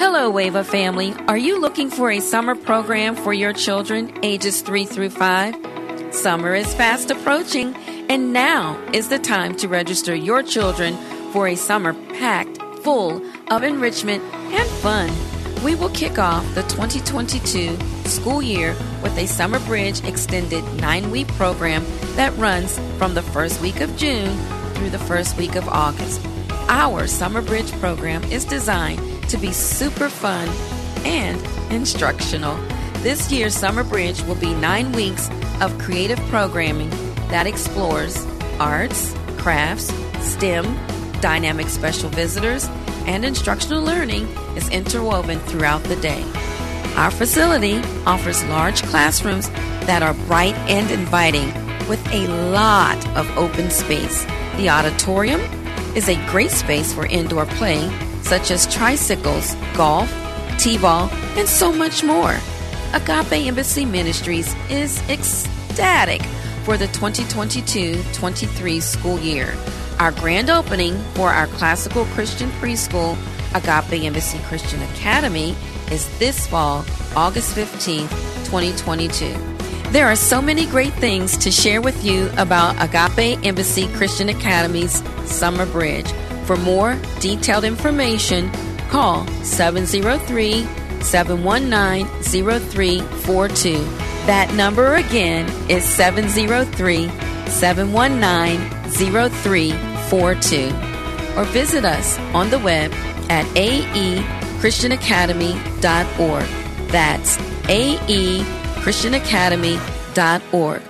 Hello, Wava family. Are you looking for a summer program for your children ages 3 through 5? Summer is fast approaching, and now is the time to register your children for a summer packed full of enrichment and fun. We will kick off the 2022 school year with a Summer Bridge extended nine week program that runs from the first week of June through the first week of August. Our Summer Bridge program is designed to be super fun and instructional. This year's Summer Bridge will be nine weeks of creative programming that explores arts, crafts, STEM, dynamic special visitors, and instructional learning is interwoven throughout the day. Our facility offers large classrooms that are bright and inviting with a lot of open space. The auditorium is a great space for indoor play, such as tricycles, golf, t ball, and so much more. Agape Embassy Ministries is ecstatic for the 2022 23 school year. Our grand opening for our classical Christian preschool, Agape Embassy Christian Academy, is this fall, August 15th, 2022. There are so many great things to share with you about Agape Embassy Christian Academy's Summer Bridge. For more detailed information, call 703 719 0342. That number again is 703 719 0342. Or visit us on the web at aechristianacademy.org. That's aechristianacademy.org.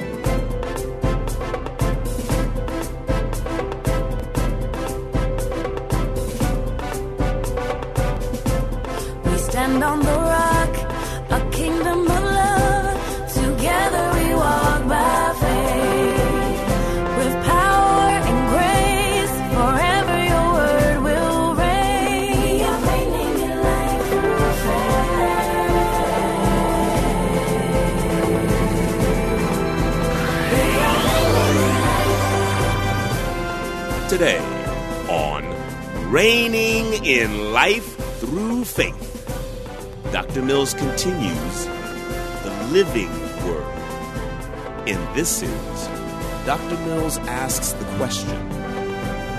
In Life Through Faith, Dr. Mills continues the living word. In this series, Dr. Mills asks the question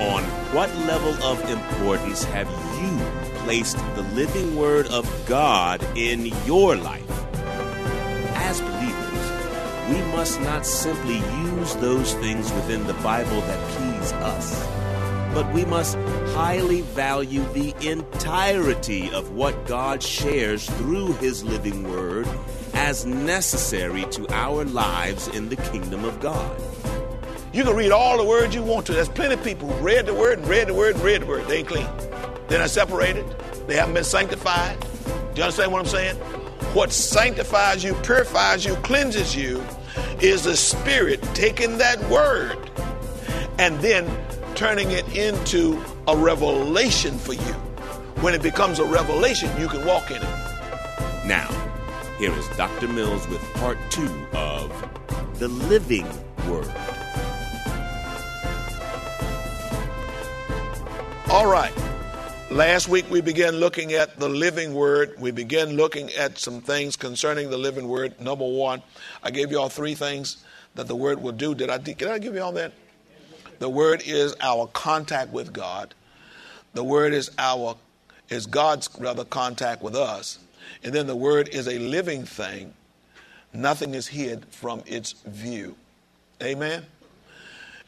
On what level of importance have you placed the living word of God in your life? As believers, we must not simply use those things within the Bible that please us, but we must highly value the entirety of what God shares through His living Word as necessary to our lives in the kingdom of God. You can read all the words you want to. There's plenty of people who read the word and read the word and read the word. They ain't clean. They're not separated. They haven't been sanctified. Do you understand what I'm saying? What sanctifies you, purifies you, cleanses you is the Spirit taking that word and then turning it into a revelation for you. When it becomes a revelation, you can walk in it. Now, here is Dr. Mills with part two of The Living Word. All right. Last week we began looking at the living word. We began looking at some things concerning the living word. Number one, I gave you all three things that the word will do. Did I did I give you all that? The word is our contact with God. The word is our is God's rather contact with us. And then the word is a living thing. Nothing is hid from its view. Amen.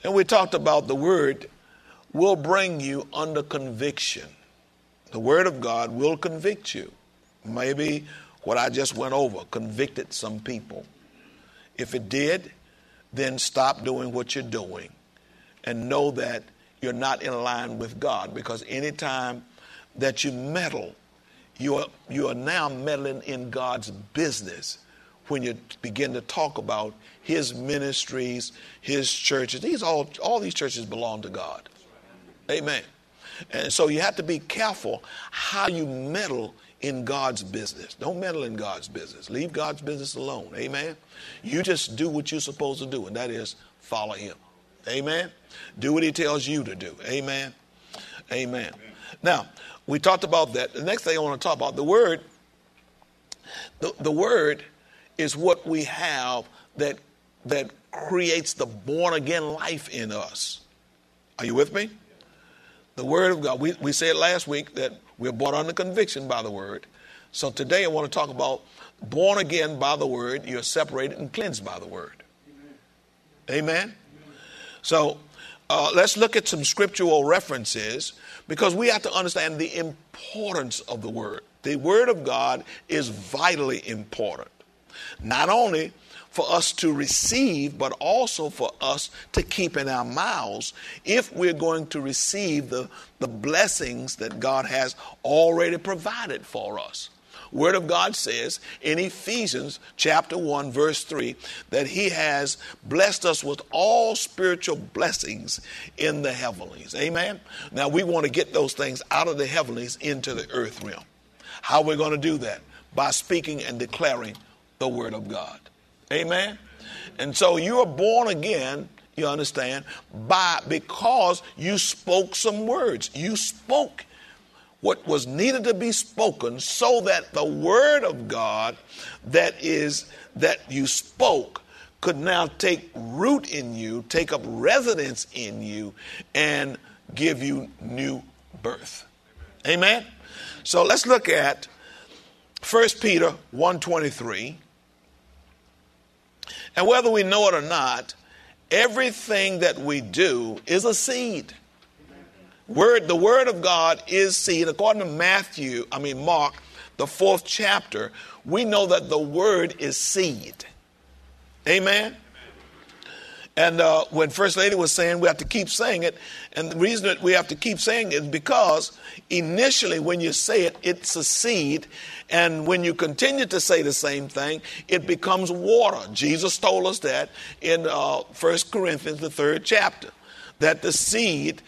And we talked about the word will bring you under conviction. The word of God will convict you. Maybe what I just went over convicted some people. If it did, then stop doing what you're doing and know that you're not in line with God because anytime that you meddle, you are, you are now meddling in God's business when you begin to talk about his ministries, his churches. These all all these churches belong to God. Amen. And so you have to be careful how you meddle in God's business. Don't meddle in God's business. Leave God's business alone. Amen. You just do what you're supposed to do, and that is follow him. Amen. Do what he tells you to do. Amen. Amen. Now, we talked about that. The next thing I want to talk about, the word, the, the word is what we have that that creates the born again life in us. Are you with me? The Word of God. We, we said last week that we're born under conviction by the Word. So today I want to talk about born again by the Word. You're separated and cleansed by the Word. Amen? So uh, let's look at some scriptural references because we have to understand the importance of the Word. The Word of God is vitally important. Not only for us to receive, but also for us to keep in our mouths if we're going to receive the, the blessings that God has already provided for us. Word of God says in Ephesians chapter 1 verse 3 that he has blessed us with all spiritual blessings in the heavenlies. Amen. Now we want to get those things out of the heavenlies into the earth realm. How are we going to do that? By speaking and declaring the word of God. Amen. And so you are born again, you understand, by because you spoke some words. You spoke what was needed to be spoken so that the word of God that is that you spoke could now take root in you, take up residence in you and give you new birth. Amen. So let's look at 1 Peter 123 and whether we know it or not, everything that we do is a seed. Word, the word of God is seed. According to Matthew, I mean Mark, the fourth chapter, we know that the word is seed. Amen. And uh, when First Lady was saying we have to keep saying it, and the reason that we have to keep saying it is because initially when you say it, it's a seed, and when you continue to say the same thing, it becomes water. Jesus told us that in uh, 1 Corinthians, the third chapter, that the seed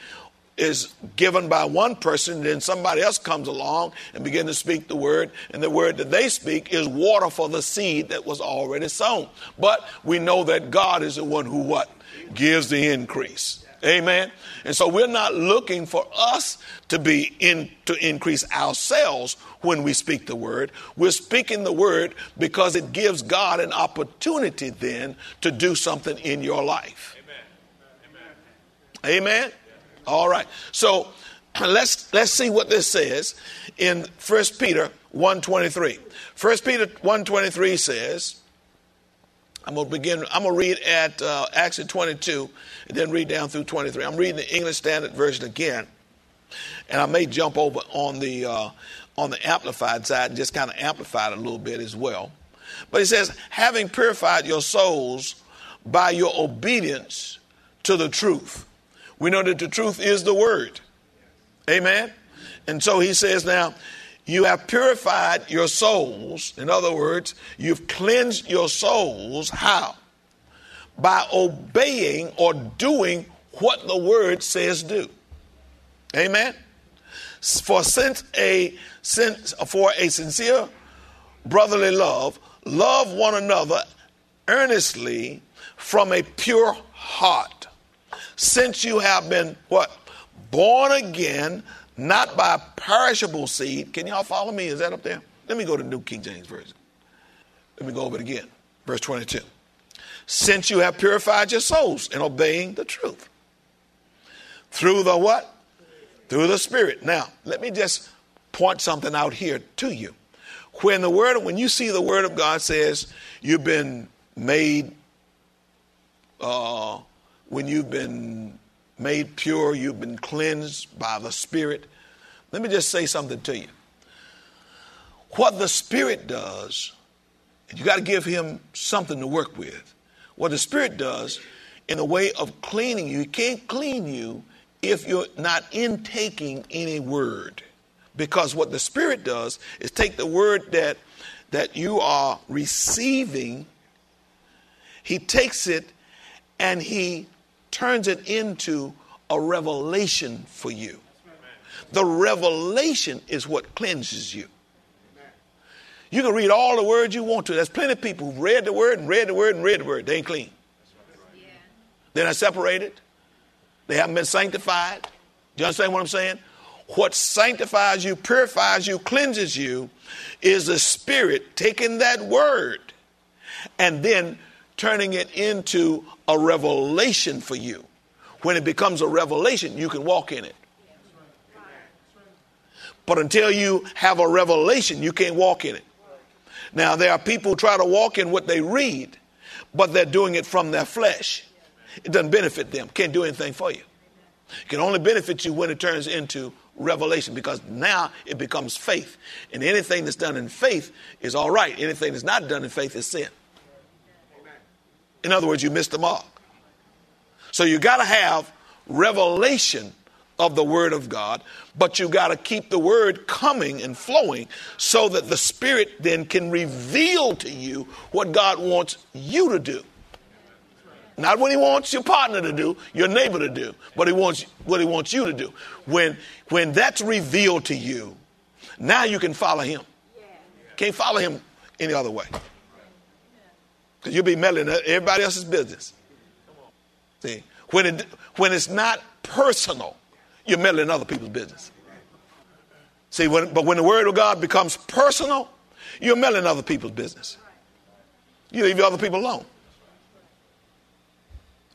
is given by one person, then somebody else comes along and begin to speak the word, and the word that they speak is water for the seed that was already sown. But we know that God is the one who what? Gives the increase. Amen. And so we're not looking for us to be in to increase ourselves when we speak the word. We're speaking the word because it gives God an opportunity then to do something in your life. Amen. Amen. All right. So let's let's see what this says in 1 Peter 1:23. 1 Peter 1:23 says, I'm going to begin, I'm going to read at uh, actually 22 and then read down through 23. I'm reading the English Standard Version again. And I may jump over on the, uh, on the amplified side and just kind of amplify it a little bit as well. But he says, having purified your souls by your obedience to the truth we know that the truth is the word. Amen. And so he says now, you have purified your souls. In other words, you've cleansed your souls. How? By obeying or doing what the word says do. Amen. For since a since for a sincere brotherly love, love one another earnestly from a pure heart since you have been what? Born again, not by perishable seed. Can y'all follow me? Is that up there? Let me go to New King James Version. Let me go over it again. Verse 22. Since you have purified your souls in obeying the truth. Through the what? Through the Spirit. Now, let me just point something out here to you. When the word, when you see the word of God says you've been made uh, when you've been made pure, you've been cleansed by the Spirit. Let me just say something to you. What the Spirit does, you got to give Him something to work with. What the Spirit does in the way of cleaning you, He can't clean you if you're not intaking any word. Because what the Spirit does is take the word that, that you are receiving, He takes it and He turns it into a revelation for you. The revelation is what cleanses you. You can read all the words you want to. There's plenty of people who've read the word and read the word and read the word. They ain't clean. They're not separated. They haven't been sanctified. Do you understand what I'm saying? What sanctifies you, purifies you, cleanses you is the Spirit taking that word and then turning it into a revelation for you. When it becomes a revelation, you can walk in it. But until you have a revelation, you can't walk in it. Now, there are people who try to walk in what they read, but they're doing it from their flesh. It doesn't benefit them, can't do anything for you. It can only benefit you when it turns into revelation because now it becomes faith. And anything that's done in faith is all right. Anything that's not done in faith is sin. In other words, you missed the mark. So you got to have revelation of the Word of God, but you got to keep the Word coming and flowing so that the Spirit then can reveal to you what God wants you to do. Not what he wants your partner to do, your neighbor to do, but he wants what he wants you to do. When when that's revealed to you, now you can follow him. Can't follow him any other way. Because you'll be meddling in everybody else's business. See, when it when it's not personal, you're meddling in other people's business. See, when, but when the word of God becomes personal, you're meddling in other people's business. You leave other people alone.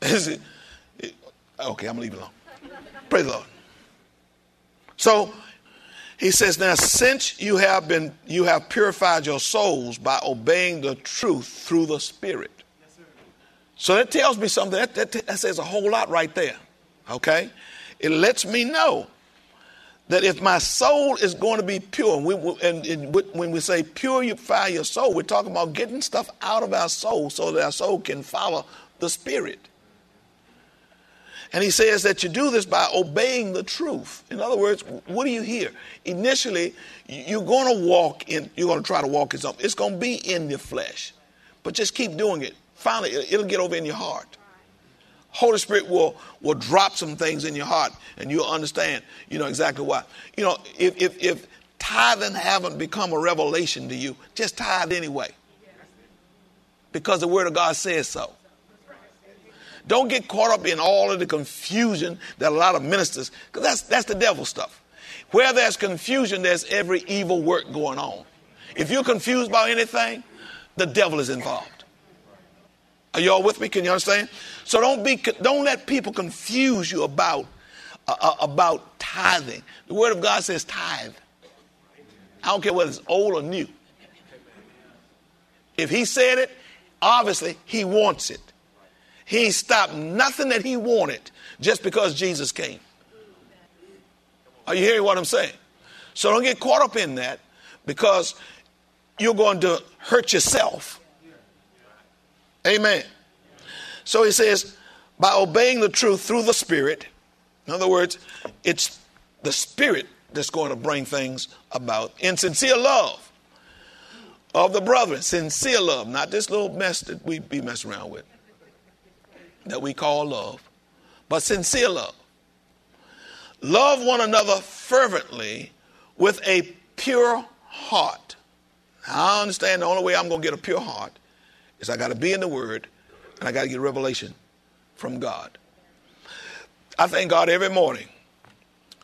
Is it, okay, I'm gonna leave it alone. Praise the Lord. So he says, Now since you have been you have purified your souls by obeying the truth through the Spirit. So that tells me something. That, that, that says a whole lot right there. Okay? It lets me know that if my soul is going to be pure, and, we, and, and, when we say purify your soul, we're talking about getting stuff out of our soul so that our soul can follow the Spirit. And he says that you do this by obeying the truth. In other words, what do you hear? Initially, you're going to walk in, you're going to try to walk in something. It's going to be in your flesh. But just keep doing it. Finally, it'll get over in your heart. Holy Spirit will, will drop some things in your heart and you'll understand, you know, exactly why. You know, if, if, if tithing haven't become a revelation to you, just tithe anyway. Because the Word of God says so. Don't get caught up in all of the confusion that a lot of ministers, because that's, that's the devil stuff. Where there's confusion, there's every evil work going on. If you're confused about anything, the devil is involved. Are y'all with me? Can you understand? So don't be, don't let people confuse you about, uh, uh about tithing. The Word of God says tithe. I don't care whether it's old or new. If He said it, obviously He wants it. He stopped nothing that he wanted just because Jesus came. Are you hearing what I'm saying? So don't get caught up in that because you're going to hurt yourself. Amen. So he says, by obeying the truth through the Spirit, in other words, it's the Spirit that's going to bring things about in sincere love of the brethren. Sincere love, not this little mess that we be messing around with that we call love, but sincere love. Love one another fervently with a pure heart. Now, I understand the only way I'm going to get a pure heart is I got to be in the Word and I got to get revelation from God. I thank God every morning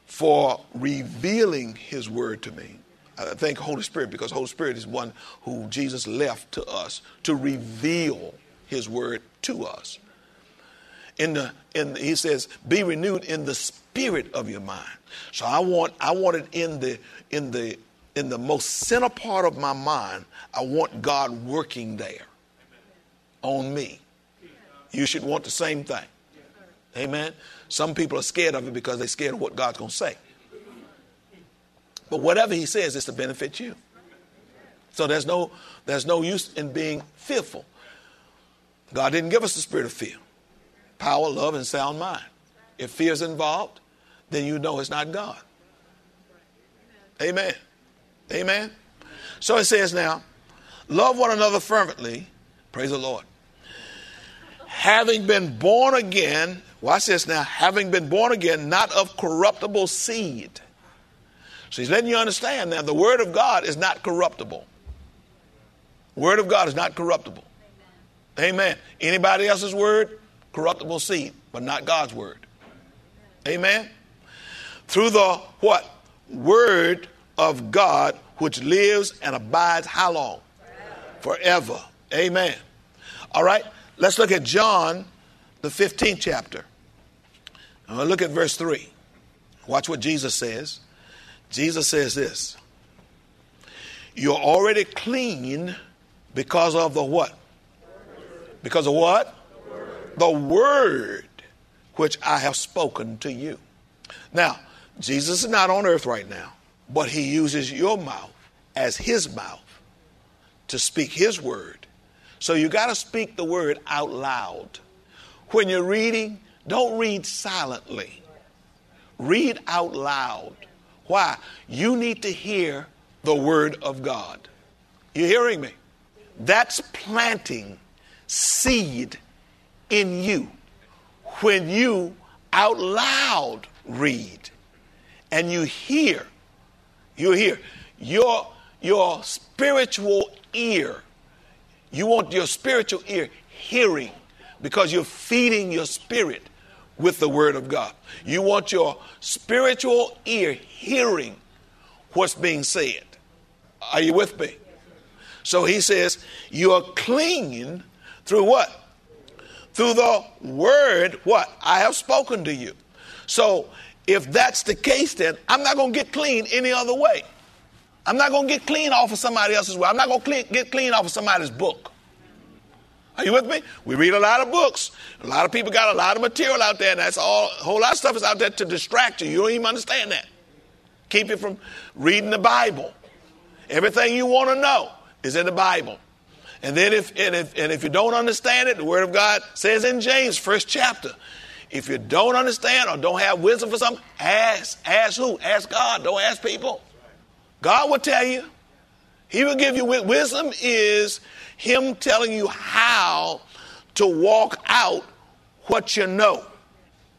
for revealing His Word to me. I thank Holy Spirit because Holy Spirit is one who Jesus left to us to reveal His Word to us in the in the, he says be renewed in the spirit of your mind so i want i want it in the in the in the most center part of my mind i want god working there on me you should want the same thing Amen. Some people are scared of it because they're scared of what God's going to say. But whatever he says is to benefit you. So there's no, there's no use in being fearful. God didn't give us the spirit of fear. Power, love, and sound mind. If fear is involved, then you know it's not God. Amen. Amen. So it says now, love one another fervently. Praise the Lord. Having been born again, watch this now, having been born again, not of corruptible seed. So he's letting you understand now the word of God is not corruptible. Word of God is not corruptible. Amen. Anybody else's word, corruptible seed, but not God's word. Amen. Through the what? Word of God which lives and abides how long? Forever. Amen. All right. Let's look at John, the 15th chapter. Look at verse 3. Watch what Jesus says. Jesus says this You're already clean because of the what? Because of what? The word which I have spoken to you. Now, Jesus is not on earth right now, but he uses your mouth as his mouth to speak his word. So you got to speak the word out loud. When you're reading, don't read silently. Read out loud. Why? You need to hear the word of God. You hearing me? That's planting seed in you when you out loud read and you hear you hear your your spiritual ear you want your spiritual ear hearing because you're feeding your spirit with the word of God. You want your spiritual ear hearing what's being said. Are you with me? So he says, You are clinging through what? Through the word, what? I have spoken to you. So if that's the case, then I'm not going to get clean any other way. I'm not going to get clean off of somebody else's way. I'm not going to get clean off of somebody's book. Are you with me? We read a lot of books. A lot of people got a lot of material out there, and that's all. A whole lot of stuff is out there to distract you. You don't even understand that. Keep you from reading the Bible. Everything you want to know is in the Bible. And then if and if and if you don't understand it, the Word of God says in James, first chapter, if you don't understand or don't have wisdom for something, ask. Ask who? Ask God. Don't ask people. God will tell you. He will give you wisdom is him telling you how to walk out what you know.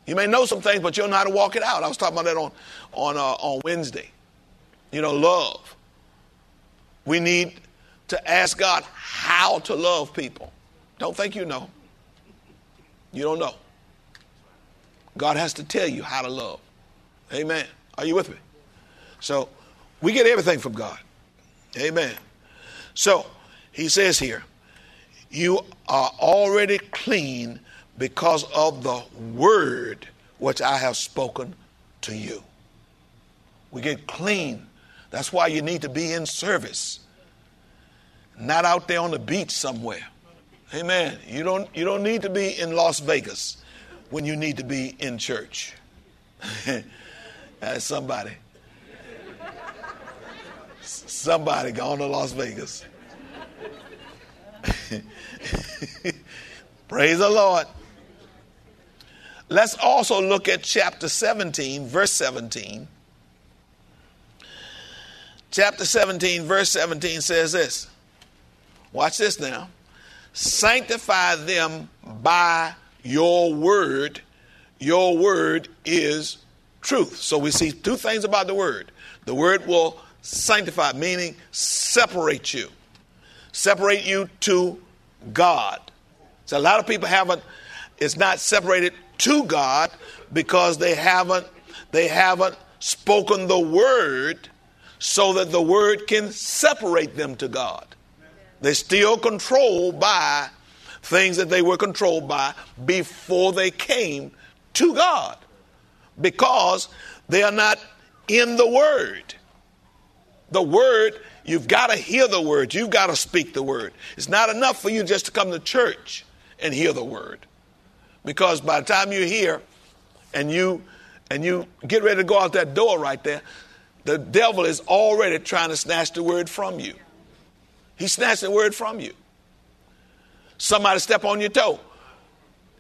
You may know some things, but you don't know how to walk it out. I was talking about that on on uh, on Wednesday. You know, love. We need to ask God how to love people. Don't think you know. You don't know. God has to tell you how to love. Amen. Are you with me? So we get everything from God. Amen. So he says here, You are already clean because of the word which I have spoken to you. We get clean. That's why you need to be in service, not out there on the beach somewhere. Amen. You don't, you don't need to be in Las Vegas when you need to be in church. That's somebody. Somebody gone to Las Vegas. Praise the Lord. Let's also look at chapter 17, verse 17. Chapter 17, verse 17 says this. Watch this now. Sanctify them by your word. Your word is truth. So we see two things about the word. The word will sanctify, meaning separate you separate you to God. So a lot of people haven't, it's not separated to God because they haven't, they haven't spoken the word so that the word can separate them to God. They're still controlled by things that they were controlled by before they came to God because they are not in the word. The word You've got to hear the word. You've got to speak the word. It's not enough for you just to come to church and hear the word. Because by the time you're here and you and you get ready to go out that door right there, the devil is already trying to snatch the word from you. He snatched the word from you. Somebody step on your toe.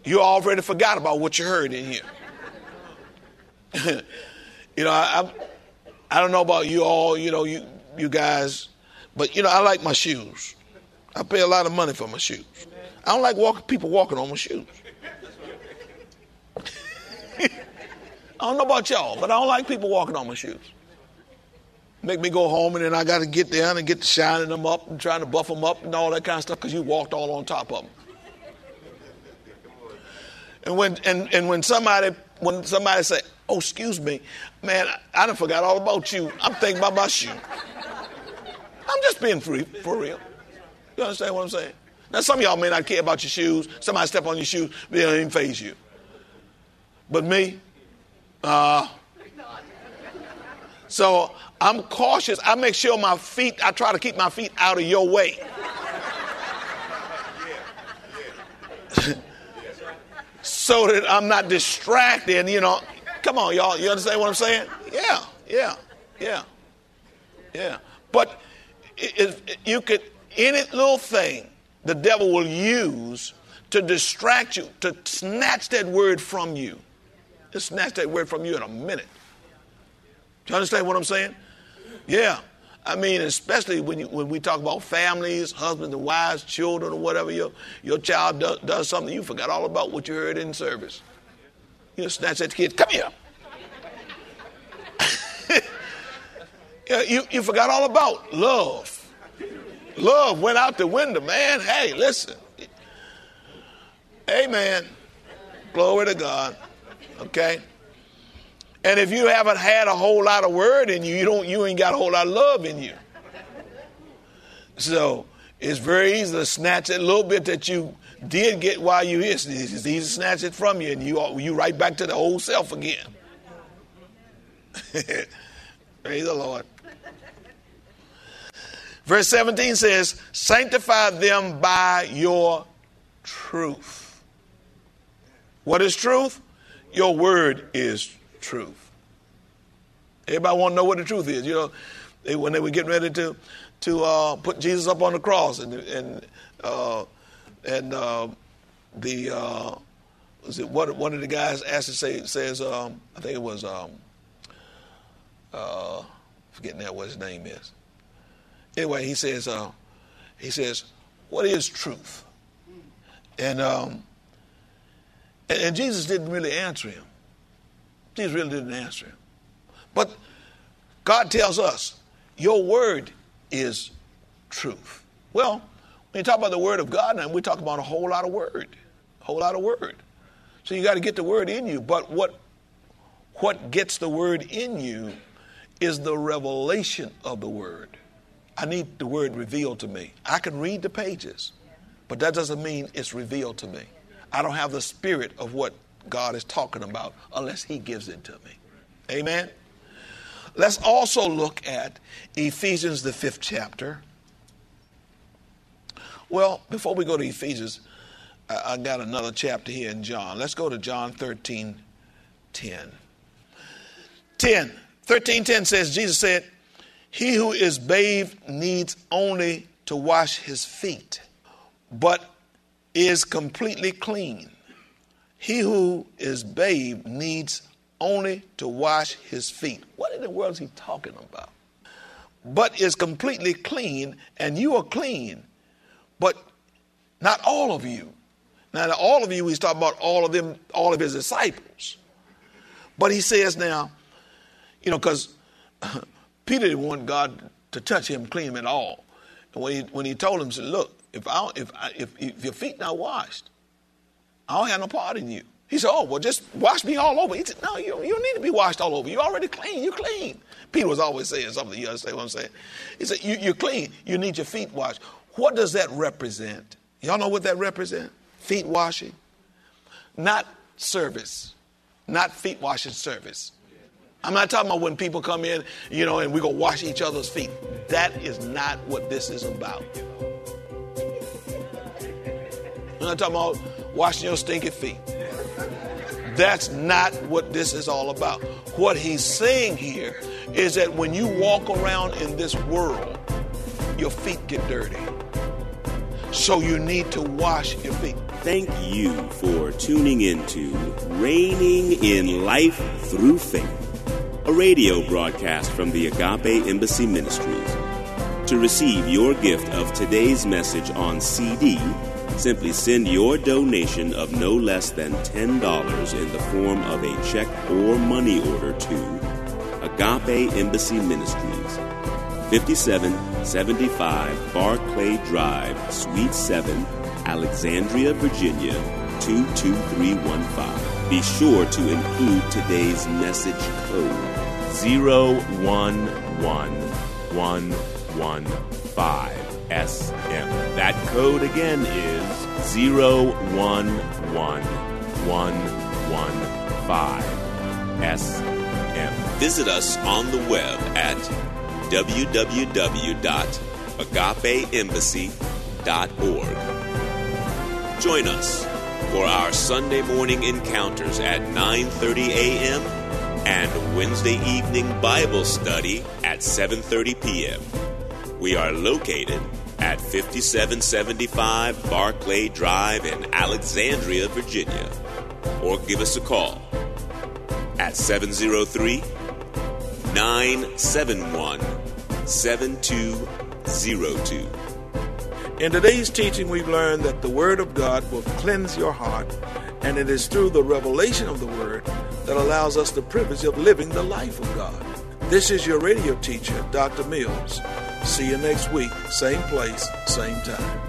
You already forgot about what you heard in here. you know, I, I, I don't know about you all, you know, you, you guys, but you know, I like my shoes. I pay a lot of money for my shoes. I don't like walking, people walking on my shoes. I don't know about y'all, but I don't like people walking on my shoes. Make me go home and then I got to get down and get to shining them up and trying to buff them up and all that kind of stuff because you walked all on top of them. And when and, and when somebody when somebody say, "Oh, excuse me, man, I, I done forgot all about you. I'm thinking about my shoe." I'm just being free for real. You understand what I'm saying? Now, some of y'all may not care about your shoes. Somebody step on your shoes, they don't even faze you. But me, uh, so I'm cautious. I make sure my feet, I try to keep my feet out of your way. so that I'm not distracted, you know. Come on, y'all. You understand what I'm saying? Yeah, yeah, yeah, yeah. But it, you could, any little thing the devil will use to distract you, to snatch that word from you. Just snatch that word from you in a minute. Do you understand what I'm saying? Yeah. I mean, especially when, you, when we talk about families, husbands and wives, children, or whatever, your, your child does, does something, you forgot all about what you heard in service. You know, snatch that kid, come here. you, you forgot all about love. Love went out the window, man. Hey, listen. Amen. Glory to God. Okay? And if you haven't had a whole lot of word in you, you don't you ain't got a whole lot of love in you. So it's very easy to snatch that little bit that you did get while you here. It's easy to snatch it from you, and you you right back to the old self again. Praise the Lord. Verse 17 says, Sanctify them by your truth. What is truth? Your word is truth. Everybody want to know what the truth is. You know, they, when they were getting ready to to uh, put Jesus up on the cross, and and uh, and uh, the uh, was it what one of the guys asked to say says um, I think it was um, uh, forgetting that what his name is. Anyway, he says, uh, he says, what is truth? And, um, and, and Jesus didn't really answer him. Jesus really didn't answer him. But God tells us, your word is truth. Well, when you talk about the word of God, and we talk about a whole lot of word, a whole lot of word. So you got to get the word in you. But what what gets the word in you is the revelation of the word. I need the word revealed to me. I can read the pages, but that doesn't mean it's revealed to me. I don't have the spirit of what God is talking about unless He gives it to me. Amen. Let's also look at Ephesians, the fifth chapter. Well, before we go to Ephesians, I, got another chapter here in John. Let's go to John 13 10. 10. 13 10 says, Jesus said, he who is bathed needs only to wash his feet, but is completely clean. He who is bathed needs only to wash his feet. What in the world is he talking about? But is completely clean, and you are clean, but not all of you. Now, all of you, he's talking about all of them, all of his disciples. But he says now, you know, because Peter didn't want God to touch him, clean him at all. And when he, when he told him, he said, Look, if, I, if, I, if, if your feet not washed, I don't have no part in you. He said, Oh, well, just wash me all over. He said, No, you, you don't need to be washed all over. You're already clean. You're clean. Peter was always saying something. You understand what I'm saying? He said, you, You're clean. You need your feet washed. What does that represent? Y'all know what that represents? Feet washing. Not service, not feet washing service. I'm not talking about when people come in, you know, and we go wash each other's feet. That is not what this is about. I'm not talking about washing your stinky feet. That's not what this is all about. What he's saying here is that when you walk around in this world, your feet get dirty. So you need to wash your feet. Thank you for tuning into Reigning in Life Through Faith, a radio broadcast from the Agape Embassy Ministries. To receive your gift of today's message on CD, simply send your donation of no less than $10 in the form of a check or money order to Agape Embassy Ministries, 5775 Barclay Drive, Suite 7, Alexandria, Virginia 22315. Be sure to include today's message code 011115SM. That code again is 011115SM. Visit us on the web at www.agapeembassy.org. Join us for our Sunday morning encounters at 9:30 a.m. and Wednesday evening Bible study at 7:30 p.m. We are located at 5775 Barclay Drive in Alexandria, Virginia. Or give us a call at 703 971 7202. In today's teaching, we've learned that the Word of God will cleanse your heart, and it is through the revelation of the Word that allows us the privilege of living the life of God. This is your radio teacher, Dr. Mills. See you next week, same place, same time.